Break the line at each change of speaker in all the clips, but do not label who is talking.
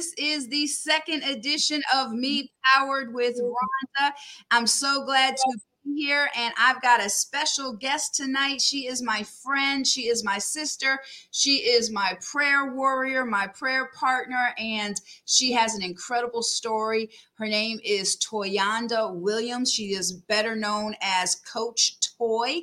This is the second edition of Me Powered with Rhonda. I'm so glad to be here, and I've got a special guest tonight. She is my friend, she is my sister, she is my prayer warrior, my prayer partner, and she has an incredible story. Her name is Toyanda Williams. She is better known as Coach Toy,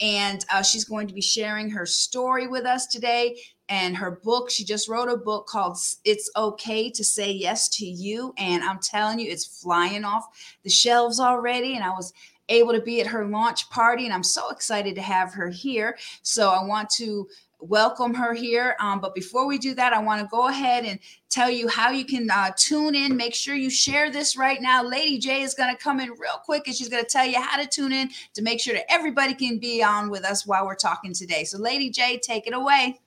and uh, she's going to be sharing her story with us today and her book she just wrote a book called it's okay to say yes to you. And i'm telling you it's flying off the shelves already. And i was able to be at her launch party and i'm so excited to have her here. So i want to welcome her here. Um, but before we do that i want to go ahead and tell you how you can uh, tune in. Make sure you share this right now. Lady j is going to come in real quick and she's going to tell you how to tune in to make sure that everybody can be on with us while we're talking today. So lady j take it away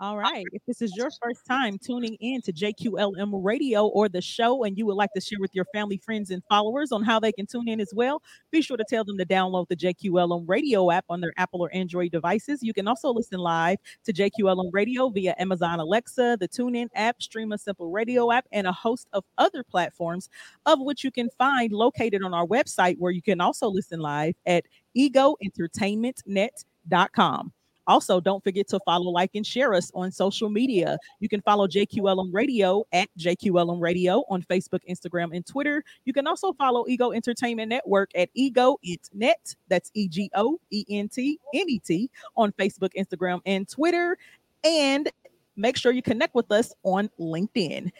all right. If this is your first time tuning in to JQLM Radio or the show, and you would like to share with your family, friends, and followers on how they can tune in as well, be sure to tell them to download the JQLM Radio app on their Apple or Android devices. You can also listen live to JQLM Radio via Amazon Alexa, the TuneIn app, Streema Simple Radio app, and a host of other platforms, of which you can find located on our website, where you can also listen live at egoentertainmentnet.com. Also, don't forget to follow, like, and share us on social media. You can follow JQLM Radio at JQLM Radio on Facebook, Instagram, and Twitter. You can also follow Ego Entertainment Network at Ego Net. That's E G O E N T N E T on Facebook, Instagram, and Twitter. And make sure you connect with us on LinkedIn.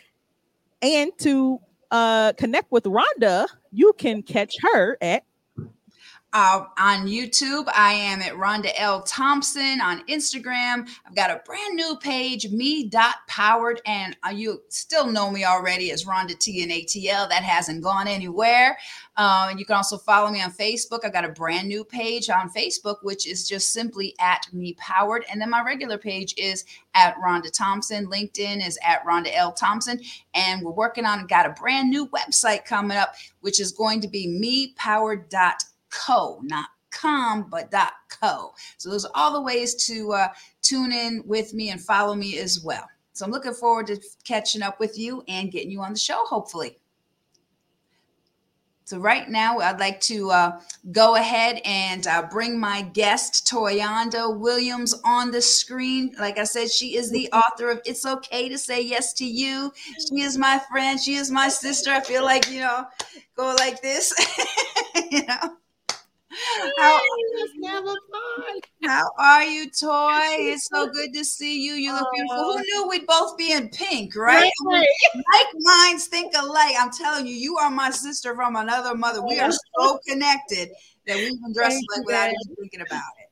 And to uh, connect with Rhonda, you can catch her at
uh, on YouTube, I am at Rhonda L. Thompson. On Instagram, I've got a brand new page, me.powered, and uh, you still know me already as Rhonda T and ATL. That hasn't gone anywhere. Uh, you can also follow me on Facebook. I've got a brand new page on Facebook, which is just simply at me powered. And then my regular page is at Rhonda Thompson. LinkedIn is at Rhonda L. Thompson. And we're working on, got a brand new website coming up, which is going to be mepowered.com co, not com, but dot co. So those are all the ways to uh, tune in with me and follow me as well. So I'm looking forward to catching up with you and getting you on the show, hopefully. So right now, I'd like to uh, go ahead and uh, bring my guest, Toyanda Williams, on the screen. Like I said, she is the author of "It's Okay to Say Yes to You." She is my friend. She is my sister. I feel like you know, go like this, you know. How, how are you, Toy? It's so good to see you. You look beautiful. Who knew we'd both be in pink, right? right. Like minds think alike. I'm telling you, you are my sister from another mother. We are so connected that we can dress like without even thinking about it.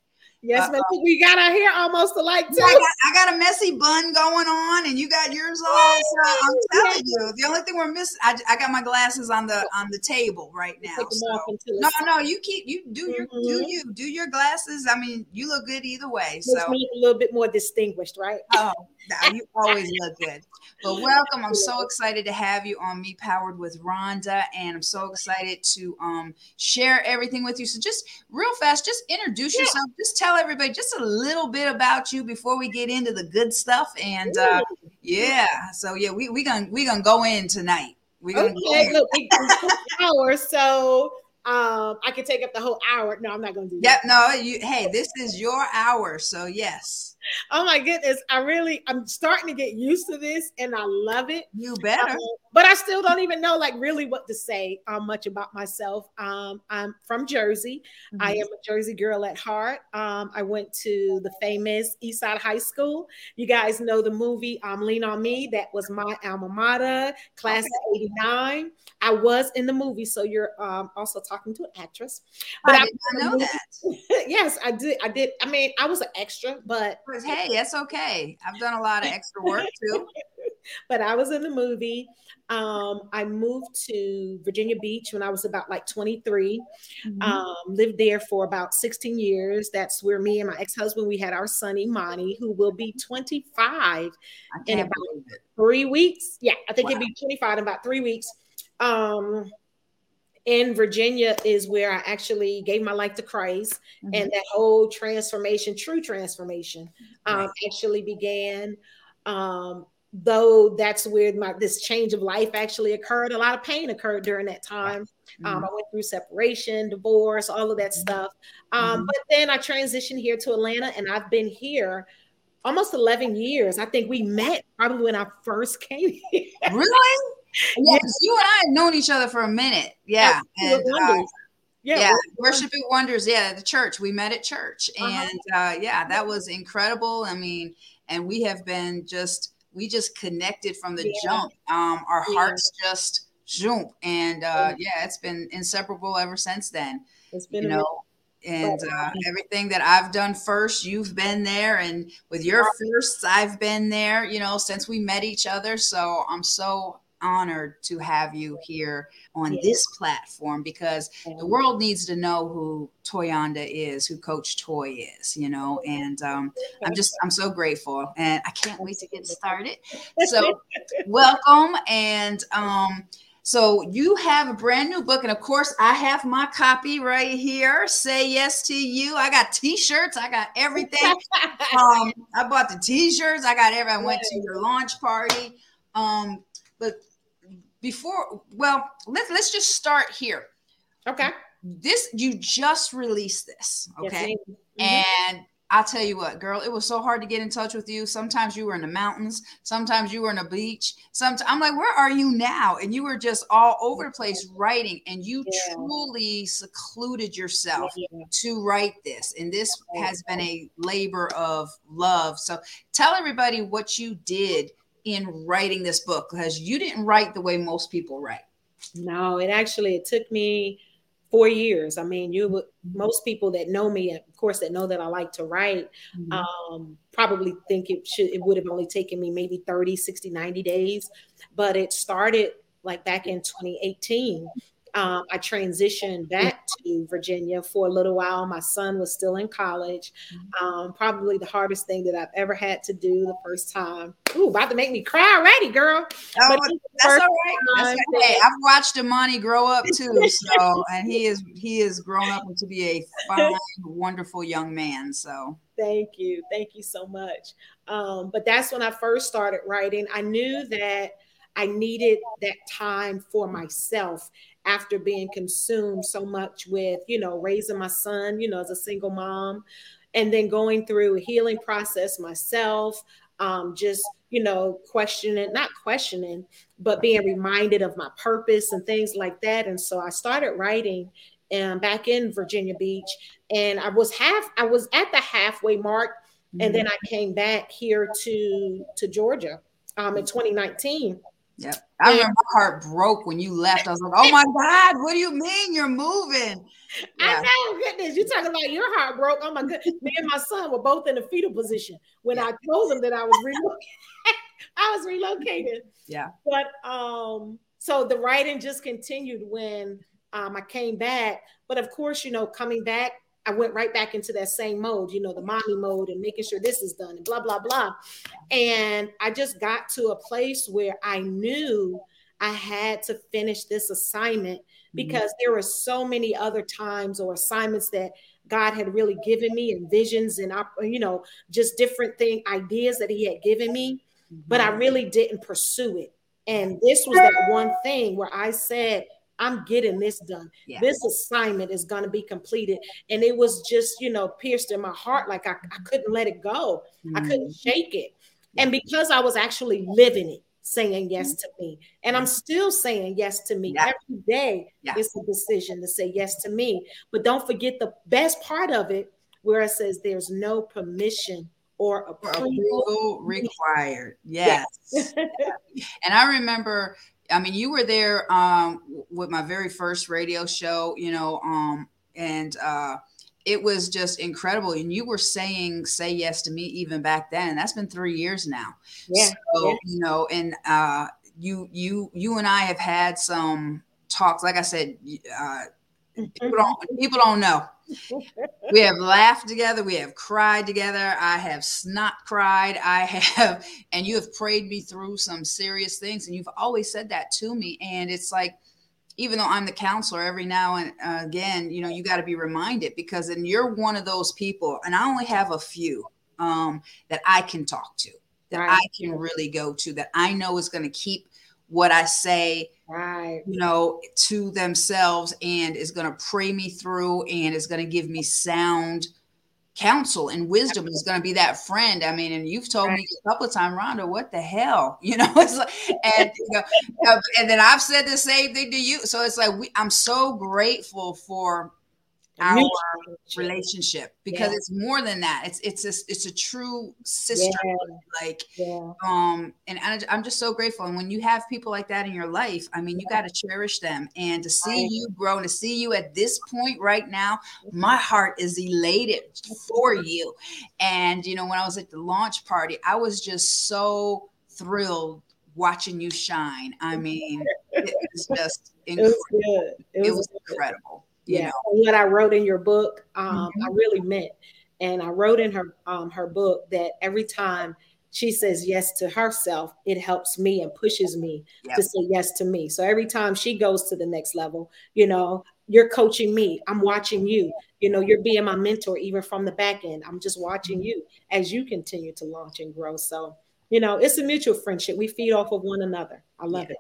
Yes, but we got our hair almost alike too.
I got, I got, a messy bun going on, and you got yours on. So I'm telling you, the only thing we're missing, I, I got my glasses on the on the table right now. So. No, no, you keep you do your mm-hmm. do you do your glasses. I mean, you look good either way. So
a little bit more distinguished, right?
Oh, you always look good. But welcome. I'm so excited to have you on Me Powered with Rhonda, and I'm so excited to um, share everything with you. So just real fast, just introduce yeah. yourself. Just tell everybody just a little bit about you before we get into the good stuff. And uh, yeah, so yeah, we we gonna we gonna go in tonight. We're gonna
okay, go in. look, hour, so um, I can take up the whole hour. No, I'm not gonna do
that. Yep, no, you hey, this is your hour, so yes
oh my goodness. I really, I'm starting to get used to this and I love it.
You better. Um,
but I still don't even know like really what to say um, much about myself. Um, I'm from Jersey. Mm-hmm. I am a Jersey girl at heart. Um, I went to the famous Eastside High School. You guys know the movie um, Lean on Me. That was my alma mater, class of 89. I was in the movie. So you're um, also talking to an actress.
But I, I know that.
yes, I did. I did. I mean, I was an extra, but
hey, that's okay. I've done a lot of extra work too.
but I was in the movie. Um, I moved to Virginia Beach when I was about like 23. Mm-hmm. Um, lived there for about 16 years. That's where me and my ex-husband we had our son Imani, who will be 25 in about three weeks. Yeah, I think wow. it'd be 25 in about three weeks. Um, in Virginia is where I actually gave my life to Christ, mm-hmm. and that whole transformation, true transformation, um, actually began. Um, though that's where my this change of life actually occurred. A lot of pain occurred during that time. Mm-hmm. Um, I went through separation, divorce, all of that mm-hmm. stuff. Um, mm-hmm. But then I transitioned here to Atlanta, and I've been here almost 11 years. I think we met probably when I first came here.
Really? Yeah, you and I had known each other for a minute. Yeah. And, uh, yeah, yeah. worship at wonders yeah the church we met at church uh-huh. and uh, yeah that was incredible i mean and we have been just we just connected from the yeah. jump um our yeah. hearts just jump and uh yeah it's been inseparable ever since then it's been you know and uh, everything that I've done first, you've been there, and with your firsts, I've been there. You know, since we met each other. So I'm so honored to have you here on yes. this platform because the world needs to know who Toyanda is, who Coach Toy is, you know, and um, I'm just, I'm so grateful and I can't wait to get started. So, welcome. And um, so, you have a brand new book. And of course, I have my copy right here Say Yes to You. I got t shirts, I got everything. um, I bought the t shirts, I got everything. I went to your launch party. Um, but before, well, let's let's just start here.
Okay.
This you just released this, okay? Yes, mm-hmm. And I'll tell you what, girl, it was so hard to get in touch with you. Sometimes you were in the mountains, sometimes you were in a beach. Sometimes I'm like, where are you now? And you were just all over the place writing, and you yeah. truly secluded yourself yeah. to write this. And this has been a labor of love. So tell everybody what you did in writing this book because you didn't write the way most people write.
No, it actually it took me four years. I mean, you would most people that know me, of course, that know that I like to write, mm-hmm. um, probably think it should it would have only taken me maybe 30, 60, 90 days. But it started like back in 2018 um, I transitioned back to Virginia for a little while. My son was still in college. Mm-hmm. Um, probably the hardest thing that I've ever had to do the first time. Ooh, about to make me cry already, girl.
Oh, that's all right. That's Hey, I've watched Imani grow up too, so and he is he is grown up to be a fine, wonderful young man. So
thank you, thank you so much. Um, but that's when I first started writing. I knew that I needed that time for myself after being consumed so much with, you know, raising my son, you know, as a single mom, and then going through a healing process myself, um, just, you know, questioning, not questioning, but being reminded of my purpose and things like that. And so I started writing um, back in Virginia Beach, and I was half, I was at the halfway mark, and then I came back here to to Georgia um, in 2019
Yep. I remember my heart broke when you left. I was like, oh my God, what do you mean you're moving?
Yeah. I know, goodness. You're talking about your heart broke. Oh my God. Me and my son were both in the fetal position when yeah. I told him that I was relocated. I was relocated.
Yeah.
But um, so the writing just continued when um I came back. But of course, you know, coming back, I went right back into that same mode, you know, the mommy mode and making sure this is done and blah, blah, blah. And I just got to a place where I knew I had to finish this assignment mm-hmm. because there were so many other times or assignments that God had really given me and visions and, you know, just different thing, ideas that He had given me, but I mm-hmm. really didn't pursue it. And this was that one thing where I said, I'm getting this done. Yeah. This assignment is going to be completed. And it was just, you know, pierced in my heart. Like I, I couldn't let it go. Mm-hmm. I couldn't shake it. And because I was actually living it, saying yes mm-hmm. to me. And I'm still saying yes to me. Yeah. Every day it's a decision to say yes to me. But don't forget the best part of it, where it says there's no permission or approval,
required. Yes. yes. and I remember I mean, you were there um, with my very first radio show, you know, um, and uh, it was just incredible. And you were saying "Say Yes to Me" even back then. That's been three years now.
Yeah.
So
yeah.
you know, and uh, you you you and I have had some talks. Like I said, uh, people don't people don't know we have laughed together. We have cried together. I have snot cried. I have, and you have prayed me through some serious things. And you've always said that to me. And it's like, even though I'm the counselor, every now and uh, again, you know, you got to be reminded because then you're one of those people, and I only have a few um, that I can talk to, that right. I can really go to, that I know is going to keep what I say,
right.
you know, to themselves and is going to pray me through and is going to give me sound counsel and wisdom is going to be that friend. I mean, and you've told right. me a couple of times, Rhonda, what the hell, you know? It's like, and you know, uh, and then I've said the same thing to you. So it's like we, I'm so grateful for our relationship because yeah. it's more than that. It's it's a, it's a true sister yeah. like yeah. um and I, i'm just so grateful. And when you have people like that in your life i mean you got to cherish them. And to see right. you grow and to see you at this point right now my heart is elated for you. And you know when i was at the launch party i was just so thrilled watching you shine. I mean it was just incredible. it was, it was, it was incredible
yeah, what I wrote in your book, um, mm-hmm. I really meant. And I wrote in her um, her book that every time she says yes to herself, it helps me and pushes me yep. to say yes to me. So every time she goes to the next level, you know, you're coaching me. I'm watching you. You know, you're being my mentor even from the back end. I'm just watching mm-hmm. you as you continue to launch and grow. So, you know, it's a mutual friendship. We feed off of one another. I love yeah. it.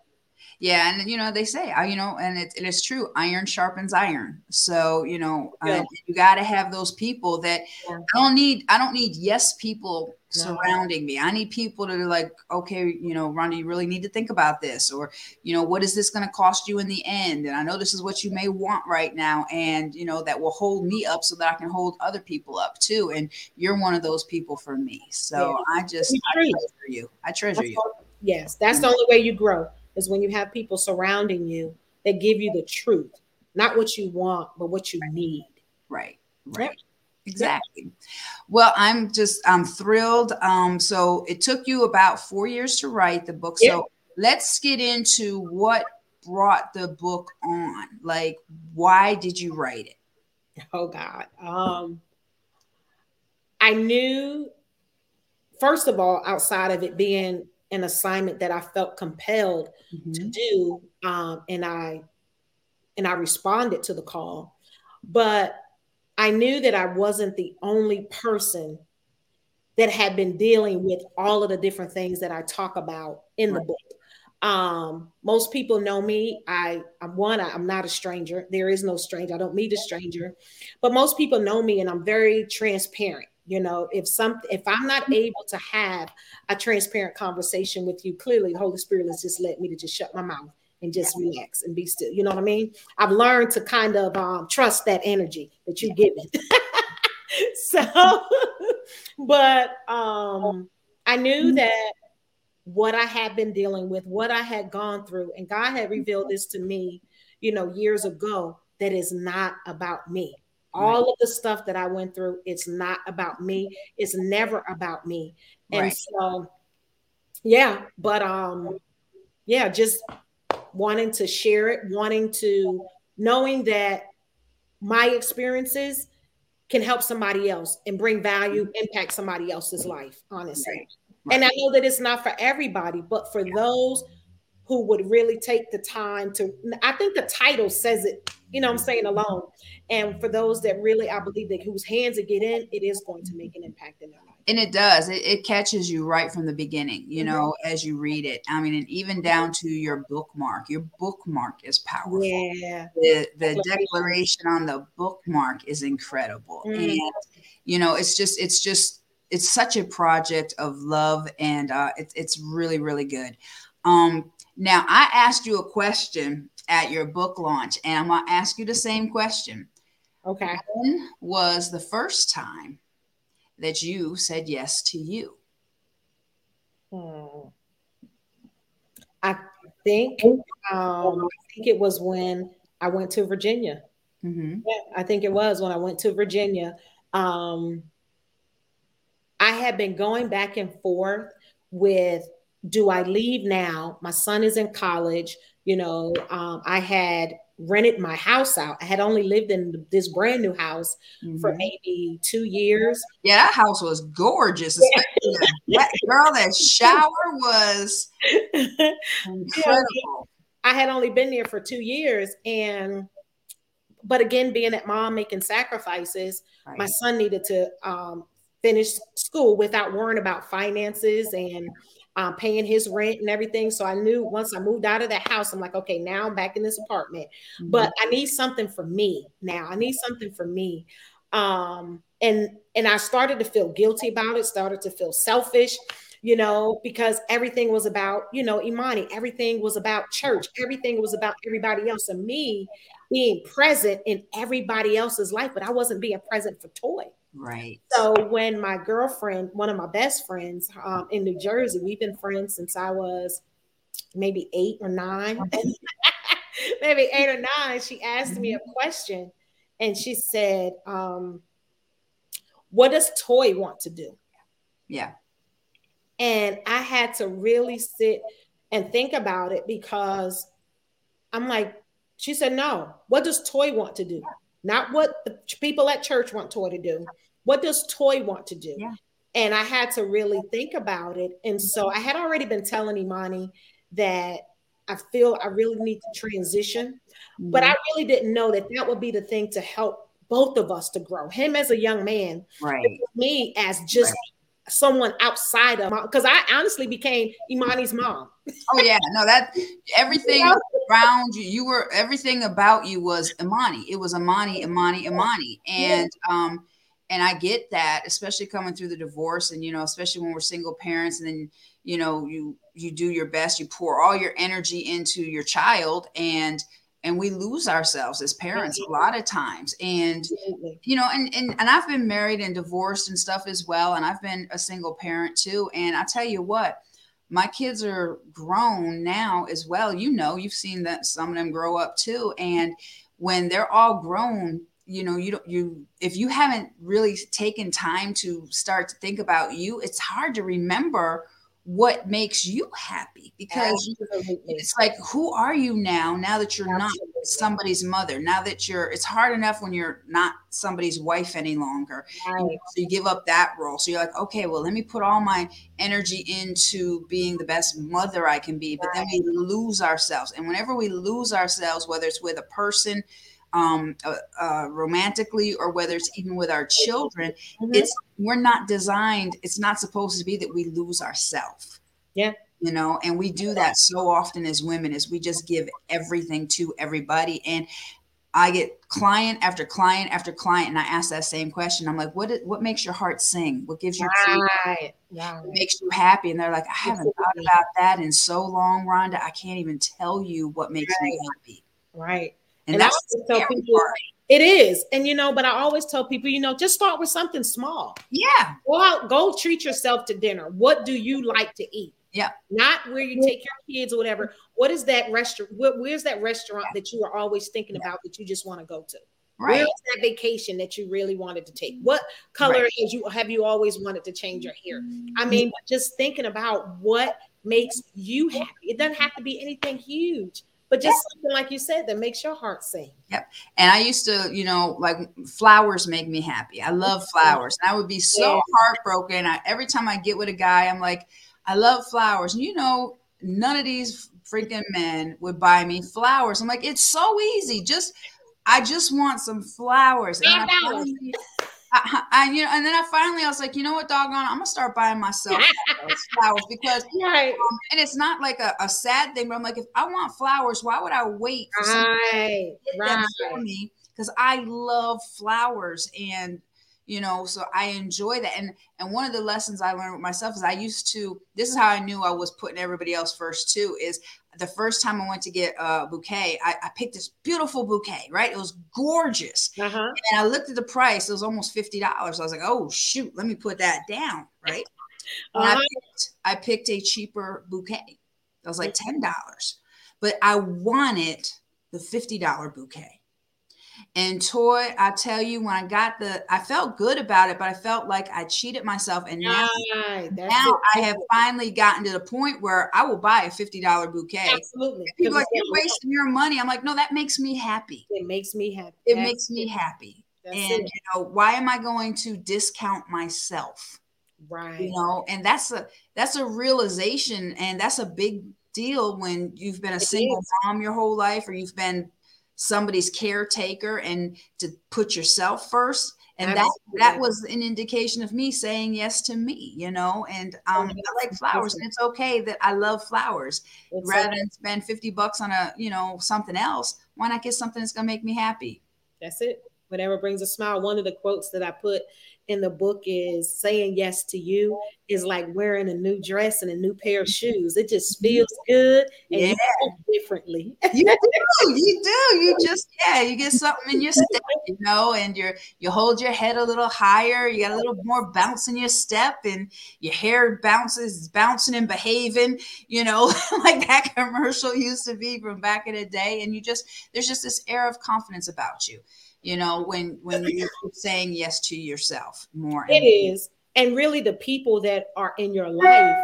Yeah, and you know they say, uh, you know, and it, it is true. Iron sharpens iron. So you know, uh, you got to have those people that yeah. I don't need. I don't need yes people no. surrounding me. I need people to like, okay, you know, Rhonda, you really need to think about this, or you know, what is this going to cost you in the end? And I know this is what you may want right now, and you know, that will hold me up so that I can hold other people up too. And you're one of those people for me. So yeah. I just I treasure you. I treasure
that's
you.
All, yes, that's the only way you grow is when you have people surrounding you that give you the truth, not what you want, but what you need.
Right. Right. Yep. Exactly. Well, I'm just I'm thrilled. Um, so it took you about four years to write the book. Yep. So let's get into what brought the book on. Like, why did you write it?
Oh God. Um, I knew first of all, outside of it being an assignment that I felt compelled mm-hmm. to do, um, and I and I responded to the call. But I knew that I wasn't the only person that had been dealing with all of the different things that I talk about in right. the book. Um, most people know me. I, I'm one, I, I'm not a stranger. There is no stranger. I don't meet a stranger, but most people know me and I'm very transparent you know if some if i'm not able to have a transparent conversation with you clearly the holy spirit has just let me to just shut my mouth and just relax and be still you know what i mean? I've learned to kind of um, trust that energy that you give it so but um i knew mm-hmm. that what i had been dealing with what i had gone through and god had revealed this to me you know years ago that is not about me all of the stuff that I went through, it's not about me. It's never about me. And right. so, yeah, but um, yeah, just wanting to share it, wanting to knowing that my experiences can help somebody else and bring value, impact somebody else's life, honestly. Right. Right. And I know that it's not for everybody, but for yeah. those who would really take the time to I think the title says it, you know I'm saying alone. And for those that really I believe that whose hands it get in, it is going to make an impact in their life.
And it does. It, it catches you right from the beginning, you mm-hmm. know, as you read it. I mean, and even down to your bookmark. Your bookmark is powerful.
Yeah.
The, the declaration on the bookmark is incredible. Mm-hmm. And you know, it's just it's just it's such a project of love and uh, it, it's really really good. Um, now, I asked you a question at your book launch, and I'm going to ask you the same question.
Okay.
When was the first time that you said yes to you?
Hmm. I think um, I think it was when I went to Virginia. Mm-hmm. Yeah, I think it was when I went to Virginia. Um, I had been going back and forth with do I leave now? My son is in college. You know, um, I had rented my house out. I had only lived in this brand new house mm-hmm. for maybe two years.
Yeah, that house was gorgeous. that girl, that shower was incredible.
I had only been there for two years. And, but again, being at mom making sacrifices, right. my son needed to um, finish school without worrying about finances and um, paying his rent and everything. So I knew once I moved out of that house, I'm like, okay, now I'm back in this apartment, mm-hmm. but I need something for me now. I need something for me. Um, and and I started to feel guilty about it, started to feel selfish, you know, because everything was about, you know, Imani, everything was about church, everything was about everybody else and me being present in everybody else's life, but I wasn't being present for Toy.
Right.
So when my girlfriend, one of my best friends um, in New Jersey, we've been friends since I was maybe eight or nine, maybe eight or nine. She asked me a mm-hmm. question, and she said, um, "What does Toy want to do?"
Yeah.
And I had to really sit and think about it because I'm like, she said, "No. What does Toy want to do?" Not what the people at church want Toy to do. What does Toy want to do?
Yeah.
And I had to really think about it. And so I had already been telling Imani that I feel I really need to transition, mm-hmm. but I really didn't know that that would be the thing to help both of us to grow. Him as a young man,
right?
Me as just right someone outside of because I honestly became Imani's mom.
oh yeah, no, that everything around you, you were everything about you was Imani. It was Imani, Imani, Imani, and um, and I get that, especially coming through the divorce, and you know, especially when we're single parents, and then you know, you you do your best, you pour all your energy into your child, and and we lose ourselves as parents a lot of times. And you know and, and and i've been married and divorced and stuff as well and i've been a single parent too. And i tell you what my kids are grown now as well. You know you've seen that some of them grow up too. And when they're all grown you know you don't you if you haven't really taken time to start to think about you it's hard to remember what makes you happy because Absolutely. it's like who are you now now that you're Absolutely. not somebody's mother now that you're it's hard enough when you're not somebody's wife any longer right. so you give up that role so you're like okay well let me put all my energy into being the best mother i can be but right. then we lose ourselves and whenever we lose ourselves whether it's with a person um, uh, uh, romantically or whether it's even with our children mm-hmm. it's we're not designed it's not supposed to be that we lose ourselves
yeah.
You know and we do that so often as women is we just give everything to everybody. And i get client after client after client and i ask that same question. I'm like what what makes your heart sing? What gives you
right. yeah.
what makes you happy? And they're like i haven't thought about that in so long rhonda. I can't even tell you what makes right. me happy.
Right
and, and that's
tell people it is. And you know, but I always tell people, you know, just start with something small.
Yeah.
Go out, go treat yourself to dinner. What do you like to eat?
Yeah.
Not where you take your kids or whatever. What is that restaurant? where's that restaurant that you are always thinking about that you just want to go to? Right. Where's that vacation that you really wanted to take? What color right. has you have you always wanted to change your hair? I mm-hmm. mean, just thinking about what makes you happy. It doesn't have to be anything huge but just yeah. something like you said that makes your heart sing.
Yep. And I used to, you know, like flowers make me happy. I love flowers. And I would be so yeah. heartbroken. I, every time I get with a guy, I'm like, I love flowers. And you know, none of these freaking men would buy me flowers. I'm like, it's so easy. Just I just want some flowers. And I I, I, you know, and then I finally I was like, you know what, doggone, I'm gonna start buying myself flowers because,
right. Um,
and it's not like a, a, sad thing, but I'm like, if I want flowers, why would I wait
for right, right.
for me? Because I love flowers, and you know, so I enjoy that. And and one of the lessons I learned with myself is I used to. This is how I knew I was putting everybody else first too. Is the first time I went to get a bouquet, I, I picked this beautiful bouquet, right? It was gorgeous. Uh-huh. And I looked at the price, it was almost $50. I was like, oh, shoot, let me put that down, right? Uh-huh. I, picked, I picked a cheaper bouquet. It was like $10. But I wanted the $50 bouquet. And Toy, I tell you, when I got the, I felt good about it, but I felt like I cheated myself. And now,
right,
now I have finally gotten to the point where I will buy a fifty dollar bouquet.
Absolutely.
People like you're wasting your money. I'm like, no, that makes me happy.
It makes me happy.
It That's makes me happy. That's and it. you know, why am I going to discount myself?
Right.
You know, and that's a that's a realization, and that's a big deal when you've been a it single is. mom your whole life or you've been somebody's caretaker and to put yourself first. And Absolutely. that that was an indication of me saying yes to me you know? And um, i like flowers and it's okay that i love flowers. It's rather okay. than spend 50 bucks on a you know something else why not get something that's going to make me happy?
That's it. Whatever brings a smile one of the quotes that i put in the book is saying yes to you is like wearing a new dress and a new pair of shoes. It just mm-hmm. feels good and yeah. you differently.
you do, you do. You just yeah, you get something in your step, you know, and you're you hold your head a little higher. You got a little more bounce in your step, and your hair bounces, bouncing and behaving. You know, like that commercial used to be from back in the day. And you just there's just this air of confidence about you you know when when you're saying yes to yourself more
it is. And really the people that are in your life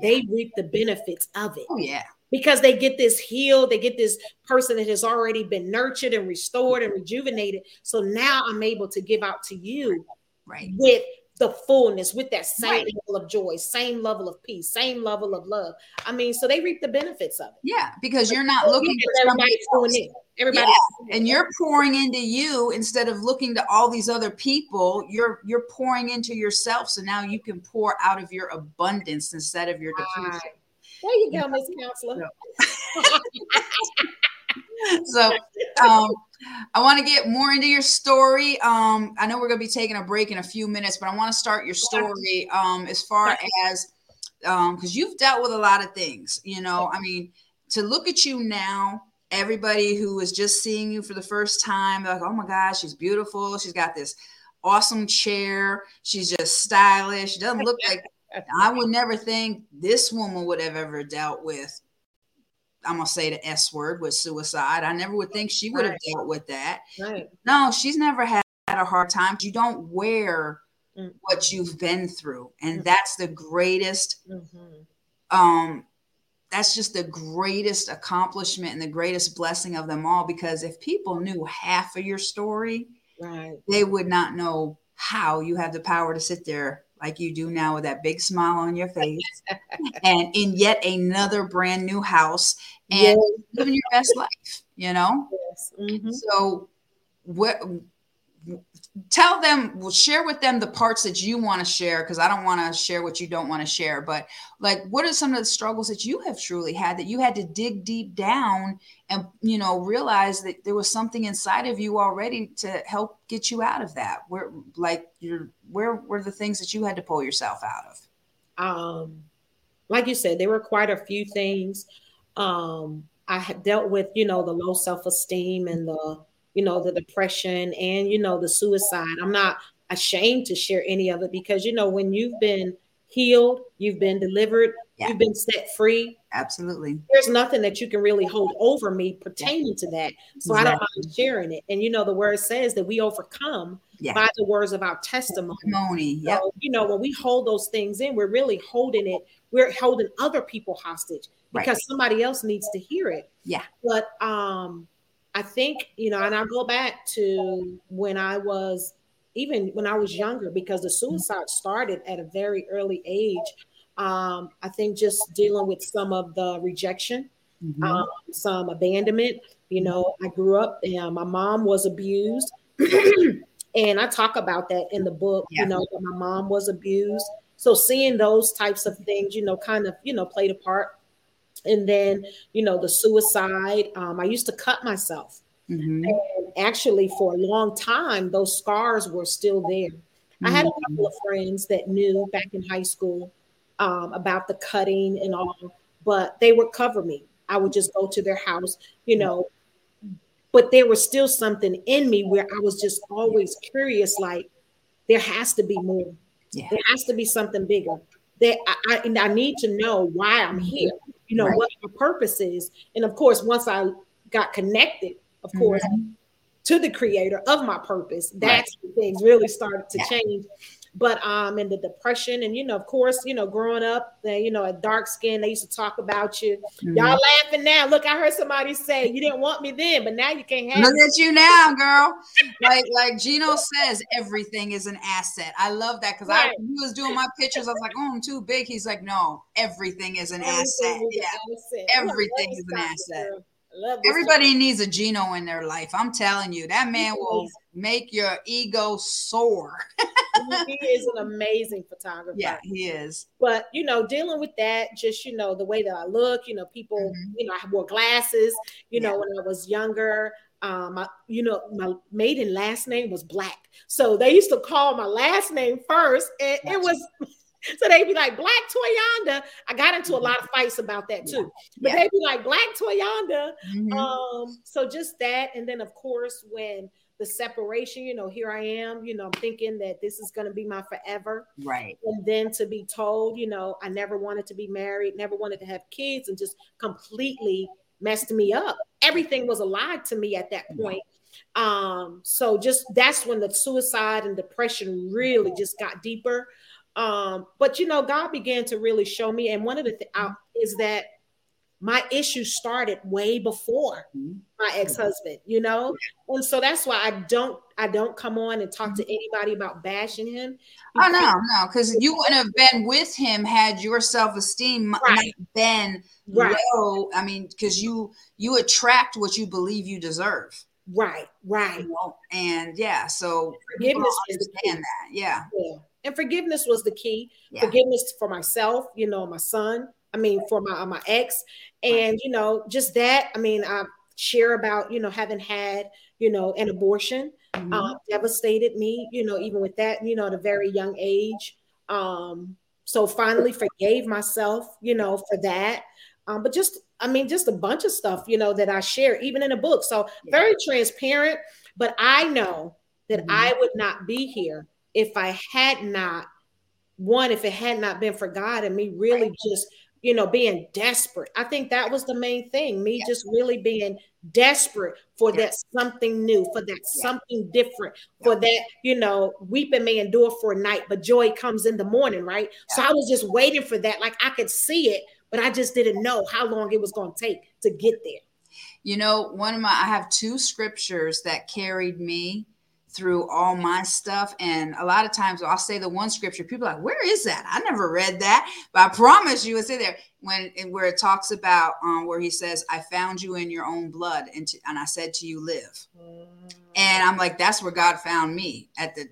they reap the benefits of it.
Oh yeah.
Because they get this healed they get this person that has already been nurtured and restored and rejuvenated. So now i'm able to give out to you
right.
with the fullness with that same right. level of joy, same level of peace, same level of love. I mean, so they reap the benefits of it.
Yeah, because you're not looking at everybody's doing it. Everybody, yeah. and you're pouring into you instead of looking to all these other people. You're you're pouring into yourself, so now you can pour out of your abundance instead of your depletion. Right.
There you go, Miss Counselor.
so um, I want to get more into your story. Um, I know we're going to be taking a break in a few minutes, but I want to start your story um, as far as because um, you've dealt with a lot of things. You know, I mean, to look at you now, everybody who is just seeing you for the first time, like, oh my gosh, she's beautiful. She's got this awesome chair. She's just stylish. She doesn't look like I would never think this woman would have ever dealt with I'm gonna say the S word with suicide. I never would think she would have right. dealt with that.
Right.
No, she's never had a hard time. You don't wear mm-hmm. what you've been through, and mm-hmm. that's the greatest. Mm-hmm. Um, that's just the greatest accomplishment and the greatest blessing of them all. Because if people knew half of your story,
right,
they would not know how you have the power to sit there like you do now with that big smile on your face and in yet another brand new house and yes. living your best life you know
yes. mm-hmm.
so what tell them share with them the parts that you want to share because i don't want to share what you don't want to share but like what are some of the struggles that you have truly had that you had to dig deep down and you know realize that there was something inside of you already to help get you out of that? Where like you're where were the things that you had to pull yourself out of?
Um like you said there were quite a few things. Um i had dealt with you know the low self-esteem and the you know, the depression and, you know, the suicide. I'm not ashamed to share any of it because, you know, when you've been healed, you've been delivered, yeah. you've been set free.
Absolutely.
There's nothing that you can really hold over me pertaining to that. So exactly. I don't mind sharing it. And, you know, the word says that we overcome yeah. by the words of our testimony.
testimony. Yep. So,
you know, when we hold those things in, we're really holding it, we're holding other people hostage because right. somebody else needs to hear it.
Yeah.
But um I think, you know, and I go back to when I was even when I was younger, because the suicide started at a very early age. Um, I think just dealing with some of the rejection, mm-hmm. um, some abandonment. You know, I grew up and my mom was abused. and I talk about that in the book, yeah. you know, that my mom was abused. So seeing those types of things, you know, kind of, you know, played a part and then you know the suicide um, i used to cut myself mm-hmm. and actually for a long time those scars were still there mm-hmm. i had a mm-hmm. couple of friends that knew back in high school um, about the cutting and all but they would cover me i would just go to their house you know but there was still something in me where i was just always curious like there has to be more yeah. there has to be something bigger that I, I, I need to know why i'm here you know, right. what my purpose is. And of course, once I got connected, of course, mm-hmm. to the creator of my purpose, that's right. when things really started to yeah. change. But um in the depression and you know of course you know growing up and you know a dark skin they used to talk about you mm-hmm. y'all laughing now look i heard somebody say you didn't want me then but now you can't have
look me. at you now girl like like gino says everything is an asset i love that because right. i he was doing my pictures i was like oh i'm too big he's like no everything is an everything asset is yeah asset. everything is an asset. Everybody needs a Gino in their life. I'm telling you, that man will make your ego soar.
he is an amazing photographer.
Yeah, he is.
But you know, dealing with that, just you know, the way that I look, you know, people, mm-hmm. you know, I wore glasses, you yeah. know, when I was younger. Um, I, you know, my maiden last name was Black. So they used to call my last name first, and gotcha. it was so they'd be like Black Toyanda. I got into a mm-hmm. lot of fights about that too. But yeah. they'd be like Black Toyanda. Mm-hmm. Um, so just that, and then of course when the separation, you know, here I am, you know, I'm thinking that this is gonna be my forever.
Right.
And then to be told, you know, I never wanted to be married, never wanted to have kids, and just completely messed me up. Everything was a lie to me at that point. Um, so just that's when the suicide and depression really just got deeper. Um, but you know, God began to really show me, and one of the things is that my issue started way before mm-hmm. my ex-husband, you know, and so that's why I don't I don't come on and talk to mm-hmm. anybody about bashing him.
Oh no, no, because you wouldn't have been with him had your self-esteem right. been right. low. I mean, because you you attract what you believe you deserve.
Right, right. You
know? And yeah, so forgiveness understand that. Yeah.
yeah. And forgiveness was the key. Yeah. Forgiveness for myself, you know, my son. I mean, for my my ex, and you know, just that. I mean, I share about you know having had you know an abortion, mm-hmm. uh, devastated me. You know, even with that, you know, at a very young age. Um, so finally forgave myself, you know, for that. Um, but just, I mean, just a bunch of stuff, you know, that I share, even in a book. So yeah. very transparent. But I know that mm-hmm. I would not be here if I had not, one, if it had not been for God and me really right. just, you know, being desperate. I think that was the main thing, me just really being desperate for that something new, for that something different, for that, you know, weeping may endure for a night, but joy comes in the morning, right? So I was just waiting for that. Like I could see it, but I just didn't know how long it was going to take to get there.
You know, one of my, I have two scriptures that carried me through all my stuff. And a lot of times I'll say the one scripture, people are like, where is that? I never read that. But I promise you it's in there when where it talks about um, where he says, I found you in your own blood and, to, and I said to you, live. And I'm like, that's where God found me at the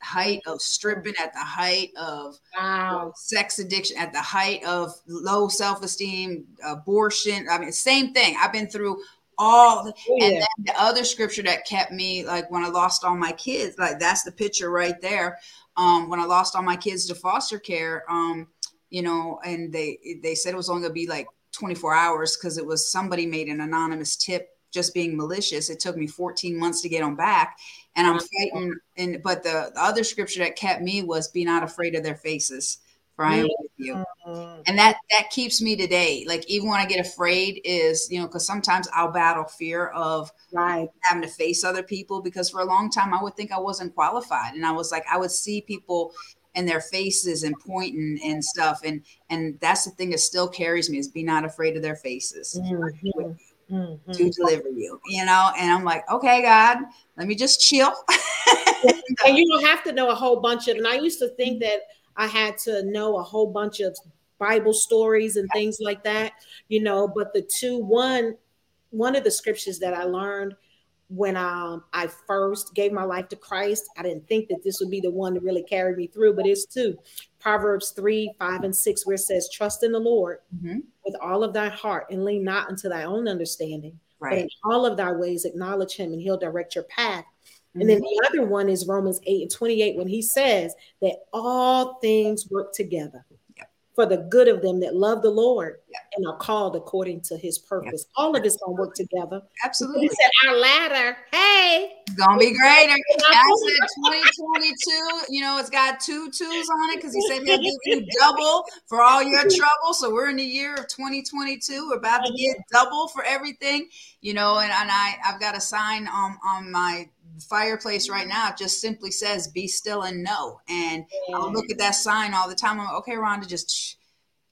height of stripping, at the height of wow. sex addiction, at the height of low self esteem, abortion. I mean, same thing. I've been through all oh, yeah. and then the other scripture that kept me like when i lost all my kids like that's the picture right there. Um when i lost all my kids to foster care um you know and they they said it was only gonna be like 24 hours because it was somebody made an anonymous tip just being malicious. It took me 14 months to get them back and i'm fighting and but the, the other scripture that kept me was be not afraid of their faces for I am with you. Mm-hmm. And that that keeps me today. Like even when I get afraid is, you know, because sometimes I'll battle fear of
right
having to face other people because for a long time I would think I wasn't qualified. And I was like, I would see people and their faces and pointing and stuff. And and that's the thing that still carries me is be not afraid of their faces. Mm-hmm. Mm-hmm. to deliver you, you know. And I'm like, okay, God, let me just chill.
and you don't have to know a whole bunch of. And I used to think that I had to know a whole bunch of Bible stories and things like that, you know. But the two, one, one of the scriptures that I learned when um, I first gave my life to Christ, I didn't think that this would be the one to really carry me through, but it's two Proverbs 3, 5, and 6, where it says, Trust in the Lord mm-hmm. with all of thy heart and lean not unto thy own understanding, right. but in all of thy ways acknowledge him and he'll direct your path. And then mm-hmm. the other one is Romans 8 and 28 when he says that all things work together for the good of them that love the Lord and are called according to his purpose. All of it's gonna work together.
Absolutely. He
said our ladder, hey,
it's gonna be greater. I said 2022, you know, it's got two twos on it because he said he'll give you double for all your trouble. So we're in the year of 2022. We're about to uh-huh. get double for everything, you know, and, and I I've got a sign on on my fireplace right now just simply says "Be still and know." And yeah. I look at that sign all the time. I'm like, okay, Rhonda, just. Shh,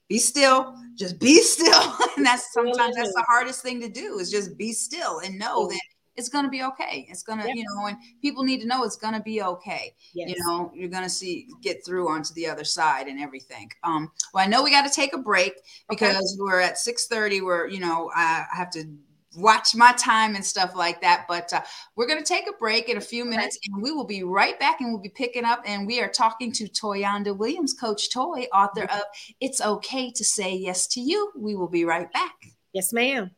be still just be still and that's sometimes that's the hardest thing to do is just be still and know that it's going to be okay. It's going to, you know, and people need to know it's going to be okay. Yes. You know, you're going to see get through onto the other side and everything. Um, well, I know we got to take a break because okay. we're at 6:30. We're, you know, I have to watch my time and stuff like that. But uh, we're going to take a break in a few minutes and we will be right back and we'll be picking up. And we are talking to Toyanda Williams, Coach Toy, author of It's Okay to Say Yes to You. We will be right back.
Yes, ma'am.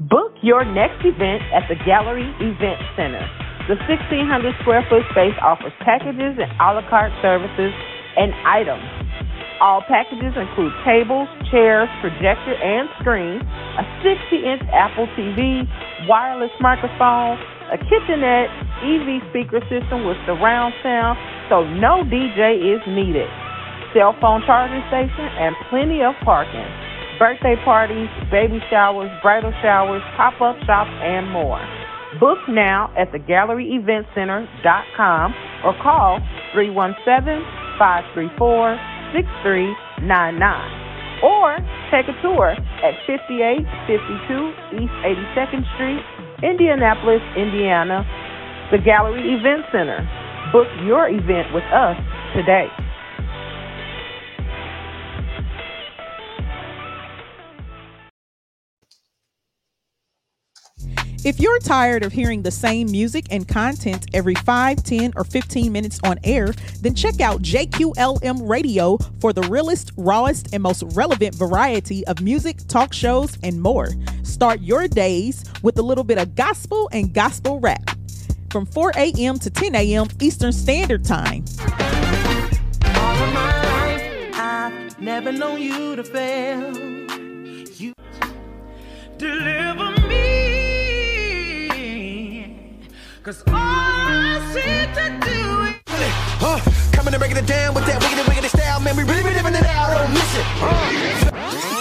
Book your next event at the Gallery Event Center. The 1,600 square foot space offers packages and a la carte services and items. All packages include tables, chairs, projector, and screen, a 60 inch Apple TV, wireless microphone, a kitchenette, EV speaker system with surround sound, so no DJ is needed, cell phone charging station, and plenty of parking birthday parties, baby showers, bridal showers, pop up shops, and more. Book now at thegalleryeventcenter.com or call 317 534 6399 or take a tour at 5852 East 82nd Street, Indianapolis, Indiana. The Gallery Event Center. Book your event with us today.
If you're tired of hearing the same music and content every 5, 10, or 15 minutes on air, then check out JQLM Radio for the realest, rawest, and most relevant variety of music, talk shows, and more. Start your days with a little bit of gospel and gospel rap from 4 a.m. to 10 a.m. Eastern Standard Time. Never known you to fail. You deliver Cause all I see to do is uh, coming and breaking it down with that wiggity wiggity style, man. We really be living it out, don't miss it.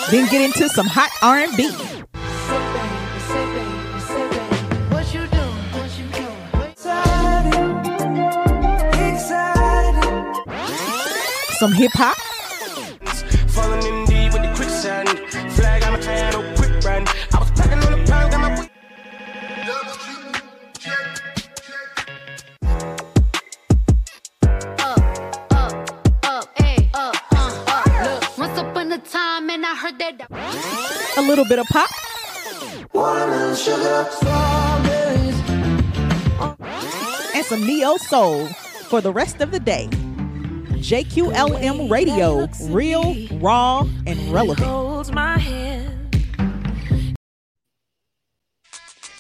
Then get into some hot R&B. Some hip hop. A little bit of pop. And some neo soul for the rest of the day. JQLM Radio, real, raw, and relevant.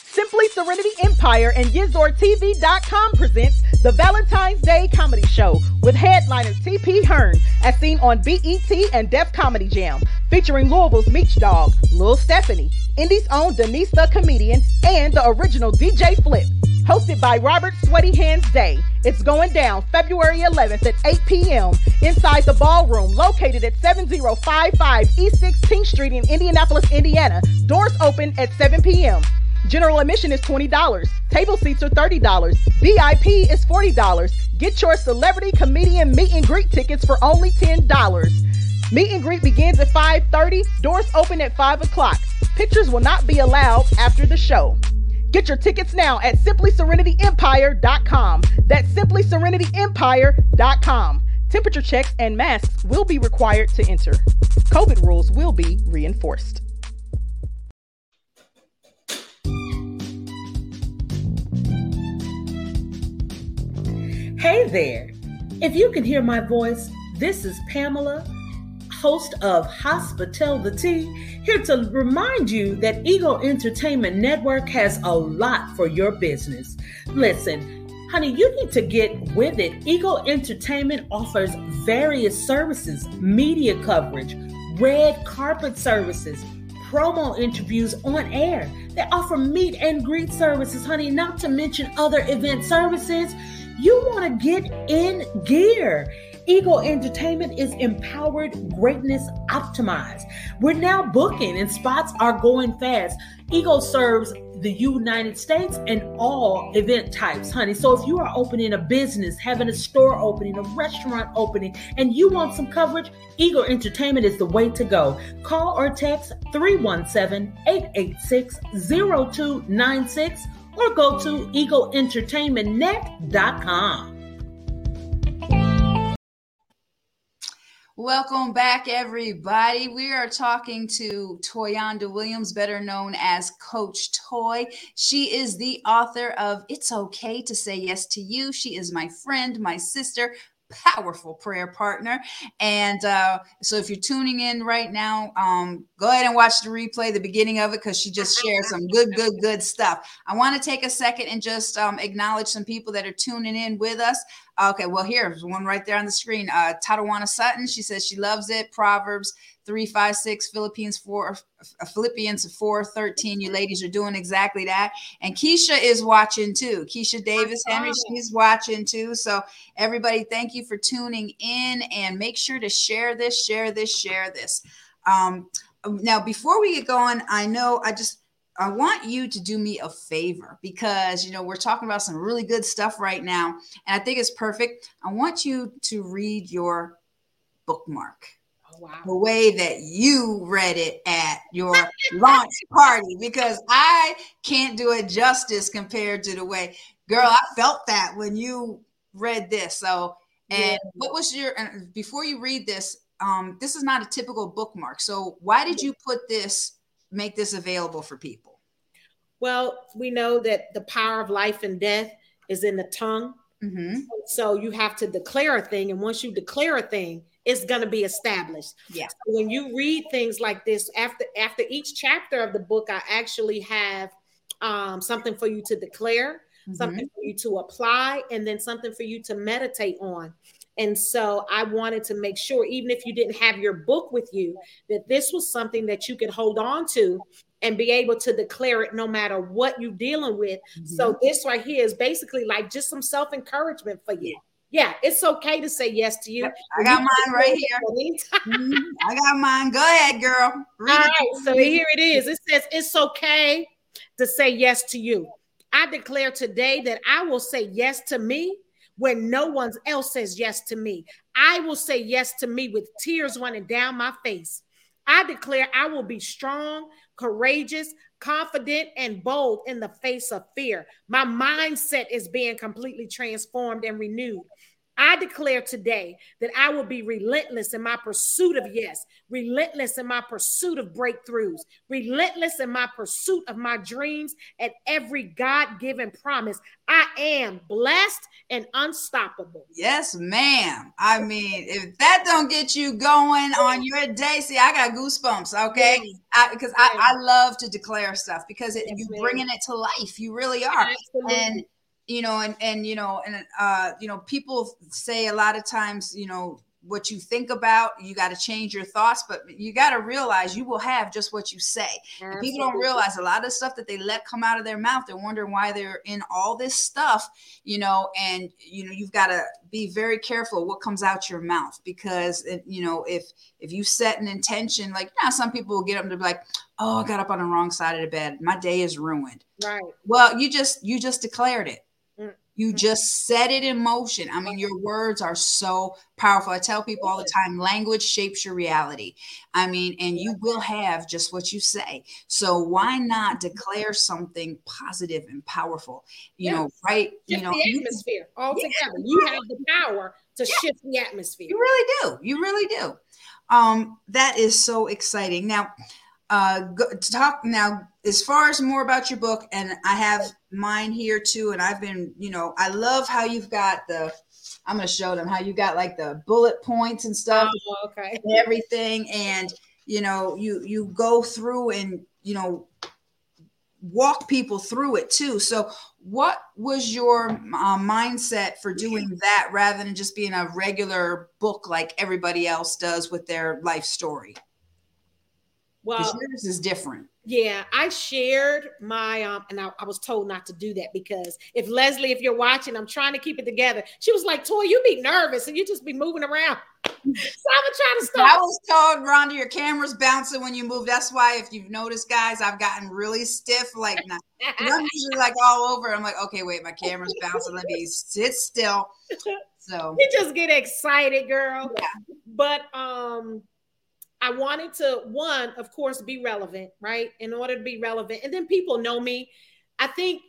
Simply Serenity Empire and YizorTV.com presents the Valentine's Day Comedy Show with headliners T.P. Hearn, as seen on BET and Def Comedy Jam, featuring Louisville's Meech Dog, Lil Stephanie, Indy's own Denise the Comedian, and the original DJ Flip. Hosted by Robert Sweaty Hands Day. It's going down February 11th at 8 p.m. inside the ballroom located at 7055 East 16th Street in Indianapolis, Indiana. Doors open at 7 p.m. General admission is $20. Table seats are $30. VIP is $40. Get your celebrity comedian meet and greet tickets for only $10. Meet and greet begins at 5:30. Doors open at 5 o'clock. Pictures will not be allowed after the show. Get your tickets now at simplyserenityempire.com. That's simplyserenityempire.com. Temperature checks and masks will be required to enter. COVID rules will be reinforced.
Hey there. If you can hear my voice, this is Pamela, host of Hospital the Tea, here to remind you that Ego Entertainment Network has a lot for your business. Listen, honey, you need to get with it. Ego Entertainment offers various services, media coverage, red carpet services, promo interviews on air. They offer meet and greet services, honey, not to mention other event services. You want to get in gear. Ego Entertainment is empowered greatness optimized. We're now booking and spots are going fast. Ego serves the United States and all event types, honey. So if you are opening a business, having a store opening, a restaurant opening, and you want some coverage, Ego Entertainment is the way to go. Call or text 317 886 0296 or go to egoentertainmentnet.com.
Welcome back, everybody. We are talking to Toyanda Williams, better known as Coach Toy. She is the author of It's Okay to Say Yes to You. She is my friend, my sister, powerful prayer partner. And uh, so if you're tuning in right now, um, go ahead and watch the replay, the beginning of it, because she just shared some good, good, good stuff. I want to take a second and just um, acknowledge some people that are tuning in with us. Okay, well, here's one right there on the screen. Uh, Tatawana Sutton, she says she loves it. Proverbs 356, Philippines 4, uh, Philippians 4 13. You ladies are doing exactly that. And Keisha is watching too. Keisha Davis Henry, she's watching too. So, everybody, thank you for tuning in and make sure to share this, share this, share this. Um, now, before we get going, I know I just I want you to do me a favor because you know we're talking about some really good stuff right now, and I think it's perfect. I want you to read your bookmark. Oh, wow. The way that you read it at your launch party, because I can't do it justice compared to the way, girl, I felt that when you read this. So, and yeah. what was your, before you read this, um, this is not a typical bookmark. So, why did you put this make this available for people?
Well, we know that the power of life and death is in the tongue. Mm-hmm. So you have to declare a thing. And once you declare a thing, it's going to be established.
Yeah.
So when you read things like this, after after each chapter of the book, I actually have um, something for you to declare, mm-hmm. something for you to apply, and then something for you to meditate on. And so I wanted to make sure, even if you didn't have your book with you, that this was something that you could hold on to and be able to declare it no matter what you're dealing with. Mm-hmm. So this right here is basically like just some self-encouragement for you. Yeah, it's okay to say yes to you.
I got mine right here. Mm-hmm. I got mine. Go ahead, girl.
Read All right, so here it is. It says it's okay to say yes to you. I declare today that I will say yes to me when no one else says yes to me. I will say yes to me with tears running down my face. I declare I will be strong, courageous, confident, and bold in the face of fear. My mindset is being completely transformed and renewed. I declare today that I will be relentless in my pursuit of yes, relentless in my pursuit of breakthroughs, relentless in my pursuit of my dreams and every God given promise. I am blessed and unstoppable.
Yes, ma'am. I mean, if that don't get you going on your day, see, I got goosebumps. Okay, because I, I, I, love to declare stuff because it, yes, you're bringing it to life. You really are, Absolutely. and you know and and you know and uh you know people say a lot of times you know what you think about you got to change your thoughts but you got to realize you will have just what you say. People don't realize a lot of stuff that they let come out of their mouth they're wondering why they're in all this stuff you know and you know you've got to be very careful what comes out your mouth because you know if if you set an intention like now some people will get up and be like oh i got up on the wrong side of the bed. My day is ruined.
Right.
Well you just you just declared it you mm-hmm. just set it in motion. I mean, your words are so powerful. I tell people all the time language shapes your reality. I mean, and you will have just what you say. So why not declare something positive and powerful? You know, right?
Shift
you know,
the atmosphere altogether. Yeah. You have the power to yeah. shift the atmosphere.
You really do. You really do. Um, that is so exciting. Now, uh, go, talk now as far as more about your book, and I have mine here too. And I've been, you know, I love how you've got the. I'm going to show them how you got like the bullet points and stuff,
oh, okay,
and everything, and you know, you you go through and you know walk people through it too. So, what was your uh, mindset for doing that rather than just being a regular book like everybody else does with their life story?
Well,
yours is different.
Yeah, I shared my um, and I, I, was told not to do that because if Leslie, if you're watching, I'm trying to keep it together. She was like, "Toy, you be nervous and you just be moving around." so I'm trying to stop.
I was told, Rhonda, your camera's bouncing when you move. That's why, if you've noticed, guys, I've gotten really stiff. Like, I'm usually like all over. I'm like, okay, wait, my camera's bouncing. Let me sit still. So
you just get excited, girl. Yeah. But um I wanted to one, of course, be relevant, right? In order to be relevant, and then people know me. I think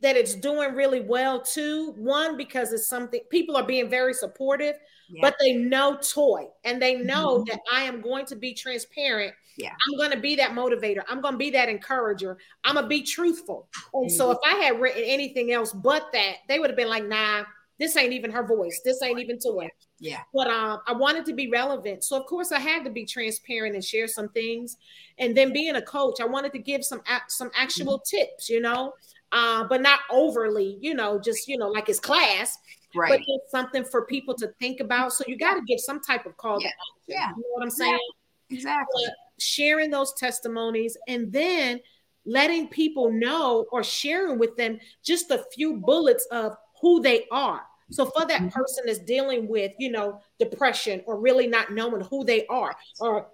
that it's doing really well too. One because it's something people are being very supportive, yeah. but they know toy and they know mm-hmm. that I am going to be transparent.
Yeah.
I'm going to be that motivator. I'm going to be that encourager. I'm going to be truthful. And mm-hmm. so if I had written anything else but that, they would have been like, "Nah, this ain't even her voice. This ain't even toy."
Yeah.
But um, I wanted to be relevant. So, of course, I had to be transparent and share some things. And then being a coach, I wanted to give some some actual mm-hmm. tips, you know, uh, but not overly, you know, just, you know, like it's class.
Right.
But it's something for people to think about. So you got to give some type of call.
Yeah. yeah.
You know what I'm saying?
Yeah. Exactly.
But sharing those testimonies and then letting people know or sharing with them just a few bullets of who they are so for that mm-hmm. person that's dealing with, you know, depression or really not knowing who they are or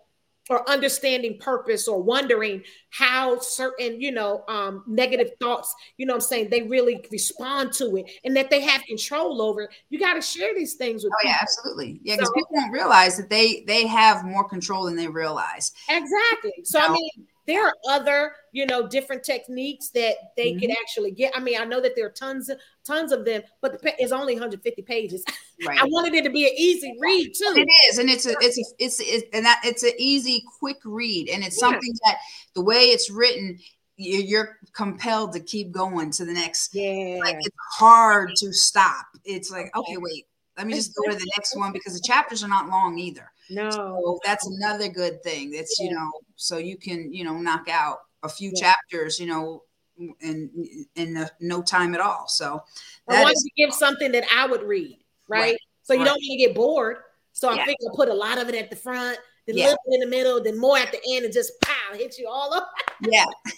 or understanding purpose or wondering how certain, you know, um, negative thoughts, you know I'm saying, they really respond to it and that they have control over it. You got to share these things with
Oh
people.
yeah, absolutely. Yeah, because so, people don't realize that they they have more control than they realize.
Exactly. So you know? I mean there are other you know different techniques that they mm-hmm. could actually get. I mean i know that there are tons of tons of them but it's only 150 pages. Right. i wanted it to be an easy read too.
it is and it's a it's a it's, it's and that it's an easy quick read and it's yeah. something that the way it's written you're compelled to keep going to the next
yeah.
like it's hard to stop. It's like okay. wait let me just go to the next one because the chapters are not long either
no.
So that's another good thing. That's, yeah. you know, so you can, you know, knock out a few yeah. chapters, you know, in in no time at all. So
I wanted is- to give something that I would read, right? right. So you right. don't want to get bored. So I yeah. think I'll put a lot of it at the front, then a little bit in the middle, then more at the end, and just pow, hit you all up.
yeah.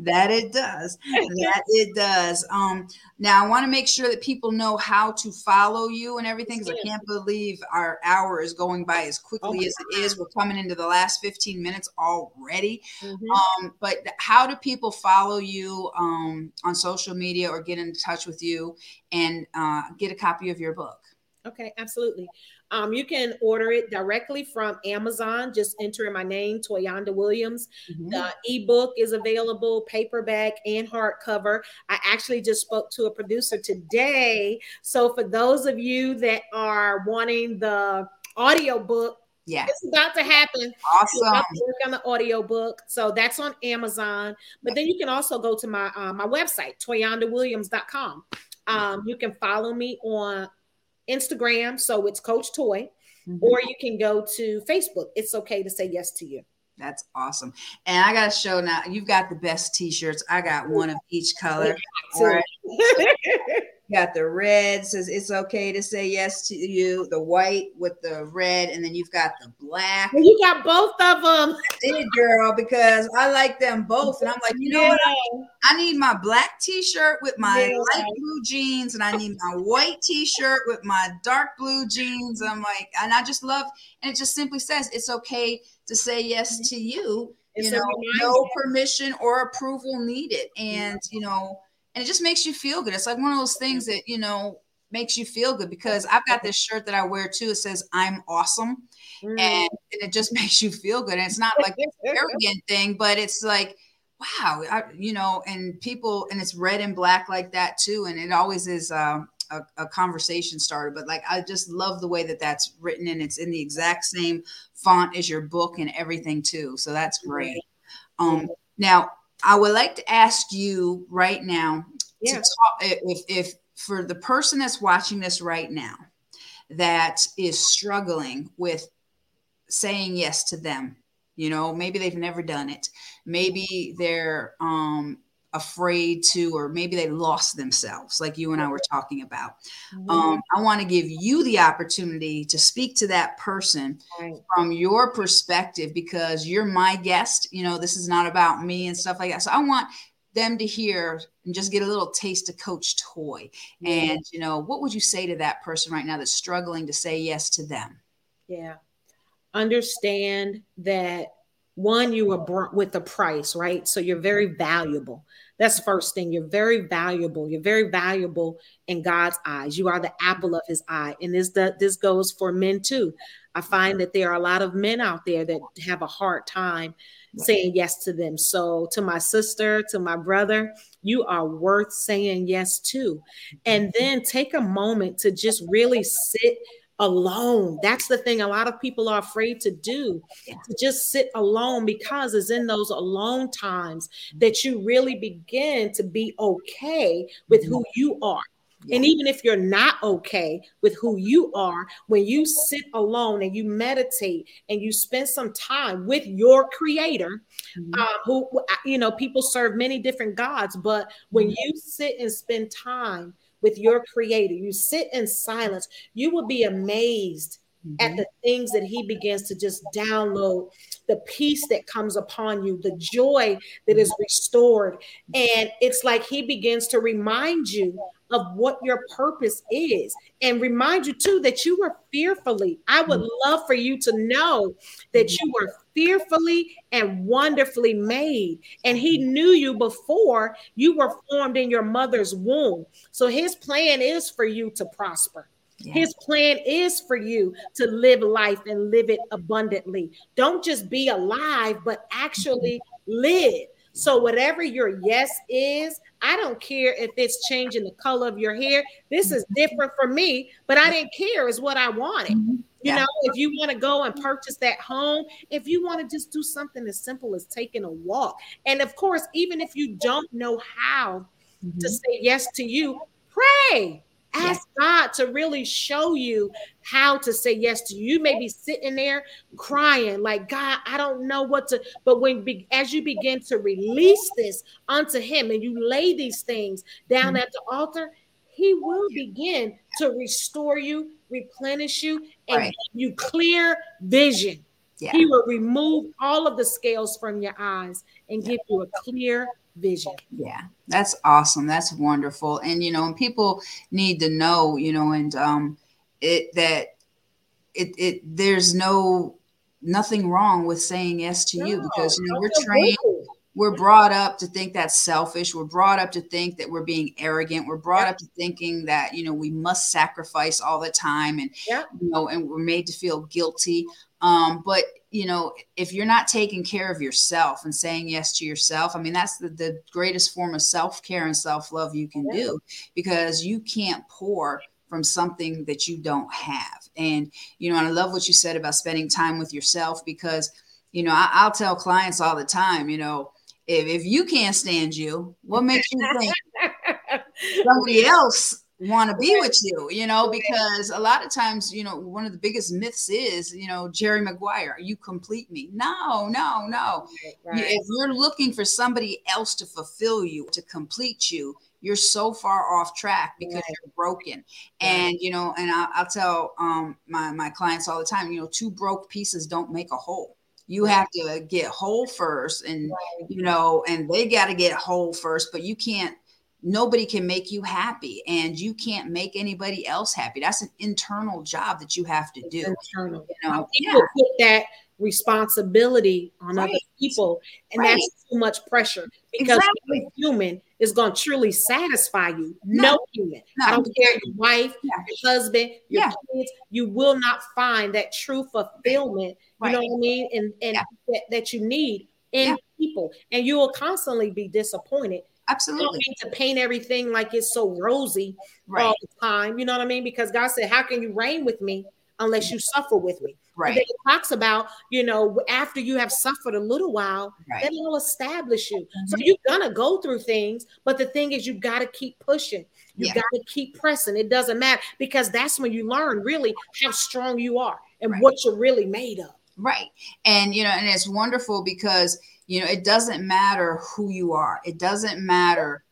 that it does. That it does. Um, now I want to make sure that people know how to follow you and everything because I can't believe our hour is going by as quickly oh as it is. We're coming into the last 15 minutes already. Mm-hmm. Um, but how do people follow you um, on social media or get in touch with you and uh, get a copy of your book?
Okay, absolutely. Um, you can order it directly from Amazon. Just enter in my name, Toyanda Williams. Mm-hmm. The ebook is available, paperback and hardcover. I actually just spoke to a producer today. So for those of you that are wanting the audio book,
yeah,
it's about to happen.
Awesome.
work on the audio book, so that's on Amazon. But then you can also go to my uh, my website, toyandawilliams.com. Um, you can follow me on Instagram, so it's Coach Toy, mm-hmm. or you can go to Facebook. It's okay to say yes to you.
That's awesome. And I got to show now, you've got the best t shirts. I got one of each color. Right. got the red says it's okay to say yes to you. The white with the red and then you've got the black.
Well, you got both of them
I did girl because i like them both and i'm like you know what? I, need my black t-shirt with my yeah. light blue jeans and i need my white t-shirt with my dark blue jeans. I'm like and i just love and it just simply says it's okay to say yes to you. It's you know no permission or approval needed and you know and it just makes you feel good. It's like one of those things that, you know, makes you feel good because I've got this shirt that I wear too. It says I'm awesome. Mm. And, and, it just makes you feel good. And it's not like an arrogant thing, but it's like, wow, I, you know, and people, and it's red and black like that too. And it always is uh, a, a, conversation starter. But like, I just love the way that that's written and it's in the exact same font as your book and everything too. So that's great. Um, now, I would like to ask you right now yeah. to talk if if for the person that's watching this right now that is struggling with saying yes to them you know maybe they've never done it maybe they're um afraid to, or maybe they lost themselves, like you and I were talking about.
Mhm.
Um, I want to give you the opportunity to speak to that person
Right.
from your perspective because you're my guest. You know, this is not about me and stuff like that. So I want them to hear and just get a little taste of Coach Toy. And, you know, what would you say to that person right now that's struggling to say yes to them?
Yeah. Understand that one, you were with a price, right? So you're very valuable. That's the first thing. You're very valuable. You're very valuable in God's eyes. You are the apple of his eye. And this this goes for men too. I find that there are a lot of men out there that have a hard time saying yes to them. So to my sister, to my brother, you are worth saying yes to. And then take a moment to just really sit alone. That's the thing a lot of people are afraid to do, to just sit alone because it's in those alone times that you really begin to be okay with who you are. And even if you're not okay with who you are, when you sit alone and you meditate and you spend some time with your creator,
Mhm.
uh, who, you know, people serve many different gods, but when you sit and spend time with your creator, you sit in silence, you will be amazed at
Mhm.
the things that he begins to just download, the peace that comes upon you, the joy that is restored. And it's like he begins to remind you of what your purpose is and remind you too that you were fearfully. I would mm. love for you to know that you were fearfully and wonderfully made. And he mm. knew you before you were formed in your mother's womb. So his plan is for you to prosper.
Yeah.
His plan is for you to live life and live it abundantly. Don't just be alive, but actually mm-hmm. live. So, whatever your yes is, I don't care if it's changing the color of your hair. This is mm-hmm. different for me, but I didn't care, is what I wanted. Mm-hmm. You
Yeah.
know, if you want to go and purchase that home, if you want to just do something as simple as taking a walk. And of course, even if you don't know how to say yes to you, pray. Ask God to really show you how to say yes to you. You may be sitting there crying, like, God, I don't know what to. But when be, as you begin to release this unto Him and you lay these things down mm-hmm. at the altar, He will begin to restore you, replenish you, and
Right.
give you clear vision.
Yeah.
He will remove all of the scales from your eyes and give you a clear vision.
Yeah, that's awesome. That's wonderful. And you know, and people need to know, you know, and um it that it it there's no nothing wrong with saying yes to you because you know we're trained
guilty.
we're brought up to think that's selfish we're brought up to think that we're being arrogant we're brought up to thinking that you know we must sacrifice all the time and
Yep.
you know and we're made to feel guilty um but you know if you're not taking care of yourself and saying yes to yourself i mean that's the, the greatest form of self-care and self-love you can do because you can't pour from something that you don't have. And you know and i love what you said about spending time with yourself because you know I, i'll tell clients all the time you know if, if you can't stand you what makes you think somebody else want to be with you you know because a lot of times you know one of the biggest myths is you know jerry maguire you complete me? No no no.
Right.
If you're looking for somebody else to fulfill you to complete you you're so far off track because
Right.
you're broken. And you know and I, i'll tell um, my, my clients all the time you know two broke pieces don't make a whole. You have to get whole first and you know and they got to get whole first but you can't nobody can make you happy and you can't make anybody else happy that's an internal job that you have to do
internal.
you know
People put that responsibility on other people, and
Right.
that's too much pressure because
Exactly.
no human is going to truly satisfy you.
No.
No, human.
No.
I don't care your wife,
Yeah.
your husband, your
Yeah.
kids. You will not find that true fulfillment. You know what I mean? And and
Yeah.
that, that you need in
Yeah.
people, and you will constantly be disappointed.
Absolutely
to paint everything like it's so rosy
right
all the time. You know what I mean? Because God said, "How can you reign with me unless you suffer with me?"
Right
it talks about, you know, after you have suffered a little while,
right
then it'll establish you. So
Mhm.
you're gonna go through things, but the thing is, you got to keep pushing. You
Yeah.
got to keep pressing. It doesn't matter because that's when you learn really how strong you are and
Right.
what you're really made of.
Right. And, you know, and it's wonderful because, you know, it doesn't matter who you are. It doesn't matter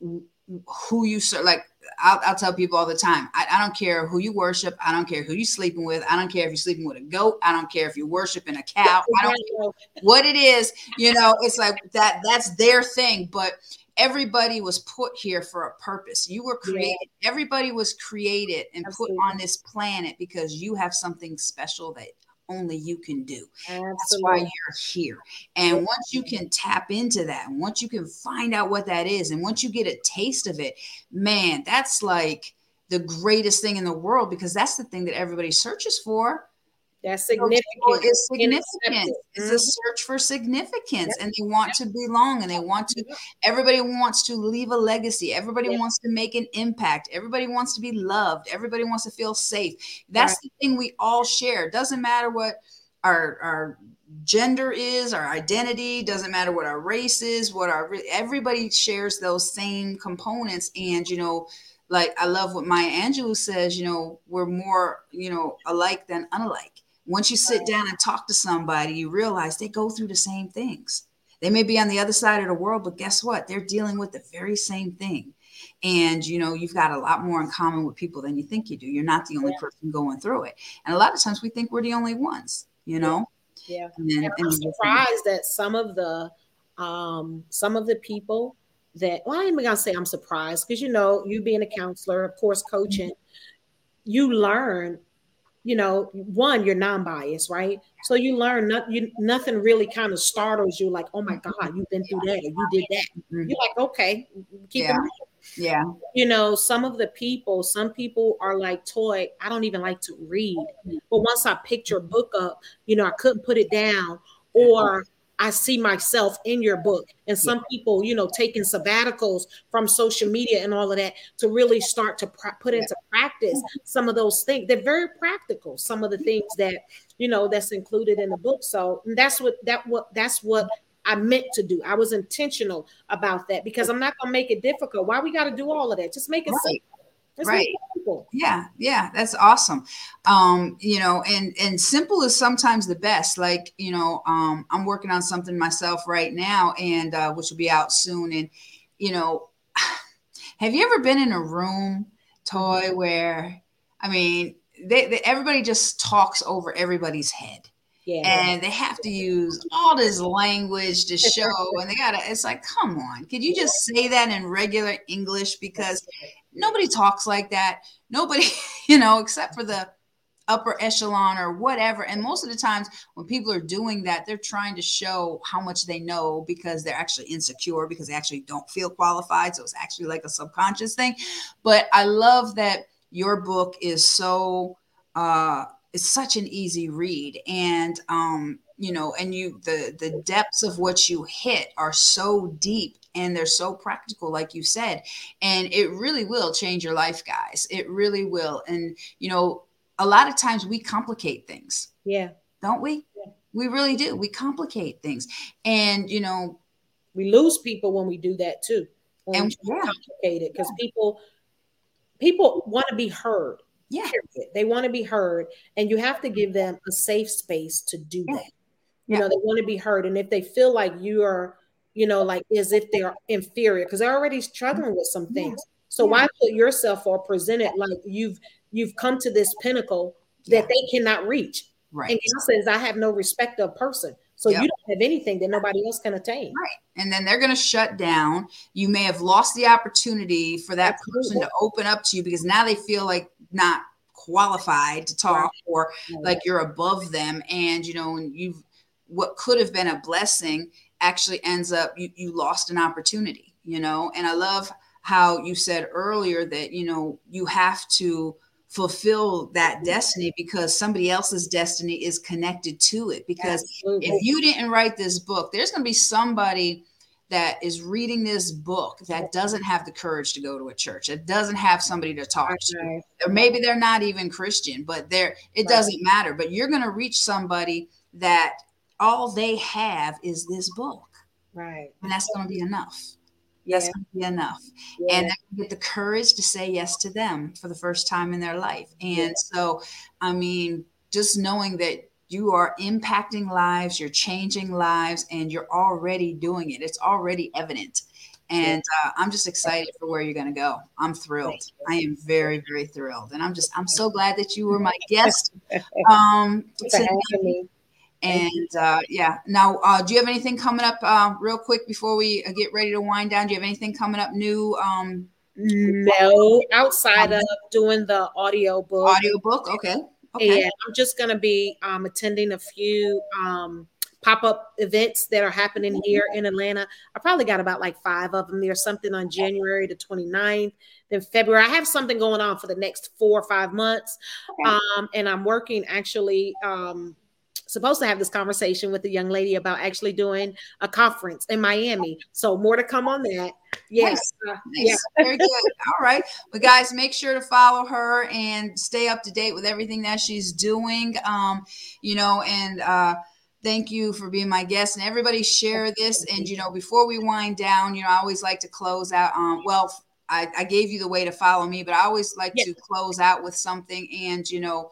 who you serve. Like I'll, I'll, tell people all the time I, I, don't care who you worship. I don't care who you're sleeping with. I don't care if you're sleeping with a goat. I don't care if you're worshiping a cow. I don't care what it is. You know, it's like that, that's their thing. But everybody was put here for a purpose. You were created, yeah. everybody was created and Absolutely. put on this planet because you have something special that only you can do. Absolutely. That's why you're here. And once you can tap into that, and once you can find out what that is, and once you get a taste of it, man, that's like the greatest thing in the world because that's the thing that everybody searches for.
That's significant.
It's significant. It's a mm-hmm. search for significance, and they want to belong, and they want to. Everybody wants to leave a legacy. Everybody wants to make an impact. Everybody wants to be loved. Everybody wants to feel safe. That's right. the thing we all share. Doesn't matter what our our gender is, our identity. Doesn't matter what our race is. What our everybody shares those same components, and you know like I love what Maya Angelou says, you know, we're more, you know, alike than unlike. Once you sit down and talk to somebody, you realize they go through the same things. They may be on the other side of the world, but guess what? They're dealing with the very same thing. And you know, you've got a lot more in common with people than you think you do. You're not the only person going through it. And a lot of times we think we're the only ones, you know?
Yeah. And then, and I'm surprised that some of the um some of the people that well, I'm gonna say I'm surprised because you know, you being a counselor, of course, coaching, you learn you know, one, you're non-biased, right? So you learn not, you, nothing really kind of startles you like, oh my God, you've been through that or you did that. Mm-hmm. You're like, okay, keep
yeah. Yeah.
You know, some of the people, some people are like, Toy, I don't even like to read. But once I picked your book up, you know, I couldn't put it down. Or I see myself in your book. And some people, you know, taking sabbaticals from social media and all of that to really start to pr- put into practice some of those things. They're very practical. Some of the things that you know that's included in the book. So that's what that what that's what I meant to do. I was intentional about that because I'm not gonna make it difficult. Why we got to do all of that? Just make it right. simple
right yeah yeah that's awesome um you know and and simple is sometimes the best like you know um i'm working on something myself right now and uh which will be out soon and you know have you ever been in a room toy where i mean they, they everybody just talks over everybody's head yeah. And they have to use all this language to show, and they gotta. It's like, come on, could you just say that in regular English? Because nobody talks like that. Nobody, you know, except for the upper echelon or whatever. And most of the times when people are doing that, they're trying to show how much they know because they're actually insecure because they actually don't feel qualified. So it's actually like a subconscious thing. But I love that your book is so uh it's such an easy read and um you know and you the the depths of what you hit are so deep and they're so practical like you said and it really will change your life guys. It really will. And you know a lot of times we complicate things
yeah.
don't we? Yeah. we really do. We complicate things. And you know
we lose people when we do that too. When and yeah. complicate it because yeah. people people want to be heard
yeah.
they want to be heard and you have to give them a safe space to do that you know they want to be heard and if they feel like you are you know, like as if they're inferior because they're already struggling with some things. So yeah. why put yourself or present it like you've you've come to this pinnacle that they cannot reach?
Right.
And God says, I have no respect of person. So yep. you don't have anything that nobody else can attain.
Right. And then they're going to shut down. You may have lost the opportunity for that Absolutely. person to open up to you because now they feel like not qualified to talk right. or right. like you're above them. And, you know, and you've what could have been a blessing actually ends up you, you lost an opportunity you know? And i love how you said earlier that you know you have to fulfill that destiny because somebody else's destiny is connected to it. Because Absolutely. if you didn't write this book there's going to be somebody that is reading this book that doesn't have the courage to go to a church that doesn't have somebody to talk to. or maybe they're not even christian but they're it doesn't matter but you're going to reach somebody that all they have is this book.
Right.
And that's going to be enough. Yeah. That's going to be enough. Yeah. And get the courage to say yes to them for the first time in their life. And yeah. so, I mean, just knowing that you are impacting lives, you're changing lives, and you're already doing it. It's already evident. And uh, I'm just excited for where you're going to go. I'm thrilled. I am very, very thrilled. And I'm just, I'm so glad that you were my guest. Um, today. And uh, yeah, now, uh, do you have anything coming up uh, real quick before we uh, get ready to wind down? Do you have anything coming up new? Um,
no, outside of doing the audio book.
Audio book, okay. Okay.
And I'm just going to be um, attending a few um, pop up events that are happening here in Atlanta. I probably got about like five of them. There's something on January the 29th, then February. I have something going on for the next four or five months. Okay. Um, and I'm working actually. Um, supposed to have this conversation with the young lady about actually doing a conference in Miami. So more to come on that. Yes.
Nice. Uh, nice. Yeah. Very good. All right. But guys, make sure to follow her and stay up to date with everything that she's doing. Um, you know, and uh thank you for being my guest and everybody share this. And you know, before we wind down, you know, I always like to close out um well I, I gave you the way to follow me, but I always like to close out with something and you know,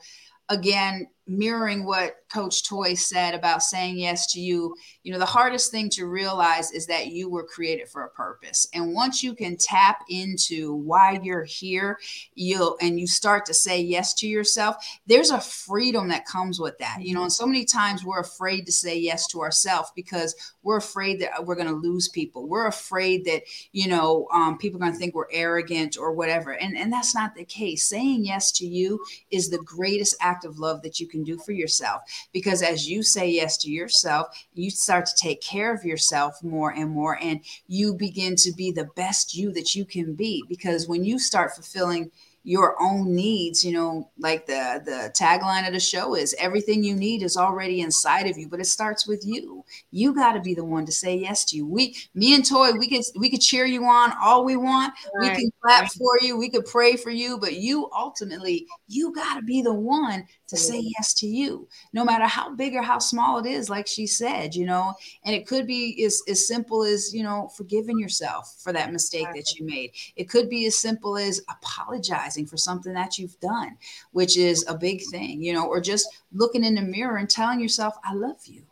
again, mirroring what Coach Toy said about saying yes to you, you know, the hardest thing to realize is that you were created for a purpose. And once you can tap into why you're here, you'll and you start to say yes to yourself, there's a freedom that comes with that. You know, and so many times we're afraid to say yes to ourselves because we're afraid that we're going to lose people. We're afraid that, you know, um, people are going to think we're arrogant or whatever. And, and that's not the case. Saying yes to you is the greatest act of love that you can do for yourself because as you say yes to yourself, you start to take care of yourself more and more, and you begin to be the best you that you can be. Because when you start fulfilling your own needs you know like the the tagline of the show is everything you need is already inside of you but it starts with you you got to be the one to say yes to you we me and toy we could we could cheer you on all we want right. we can clap right. for you we could pray for you but you ultimately you got to be the one to say yes to you, no matter how big or how small it is, like she said, you know, and it could be as, as simple as, you know, forgiving yourself for that mistake that you made. It could be as simple as apologizing for something that you've done, which is a big thing, you know, or just looking in the mirror and telling yourself, I love you.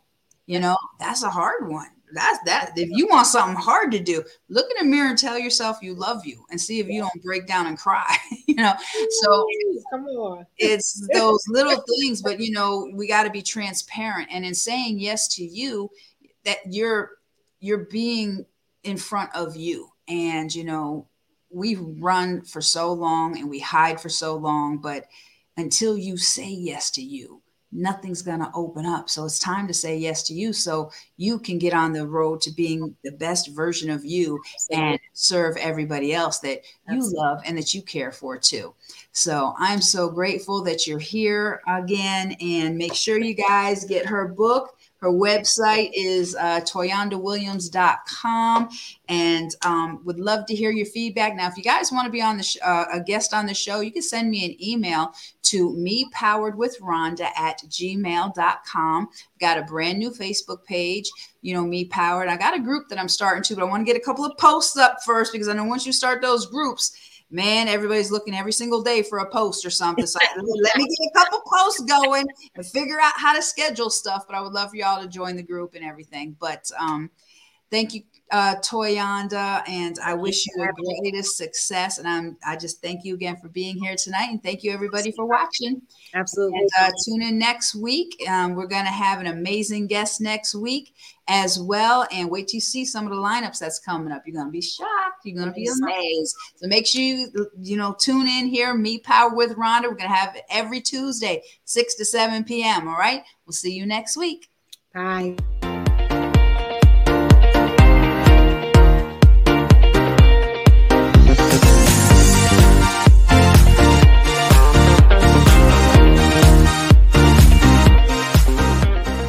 You know, that's a hard one that's that. If you want something hard to do look in the mirror and tell yourself you love you and see if you don't break down and cry you know? So come on. it's those little things but you know we got to be transparent. And in saying yes to you that you're you're being in front of you. And you know we run for so long and we hide for so long but until you say yes to you nothing's going to open up. So it's time to say yes to you so you can get on the road to being the best version of you and serve everybody else that you Absolutely. love and that you care for too. So I'm so grateful that you're here again and make sure you guys get her book her website is uh, toyandawilliams.com and um, would love to hear your feedback. Now, if you guys want to be on the sh- uh, a guest on the show, you can send me an email to me powered with Rhonda at gmail.com. Got a brand new Facebook page, you know, me powered. I got a group that I'm starting to, but I want to get a couple of posts up first because I know once you start those groups, man, everybody's looking every single day for a post or something. So let me get a couple posts going and figure out how to schedule stuff. But I would love for y'all to join the group and everything. But um, thank you, uh, Toyanda, and I wish you the greatest success. And I'm I just thank you again for being here tonight, and thank you everybody for watching.
Absolutely.
And, uh, tune in next week. Um, we're going to have an amazing guest next week as well, and wait to see some of the lineups that's coming up. You're going to be shocked. You're going to be amazed. So make sure you you know tune in here. Me Power with Rhonda. We're going to have it every Tuesday, six to seven p.m. All right. We'll see you next week.
Bye.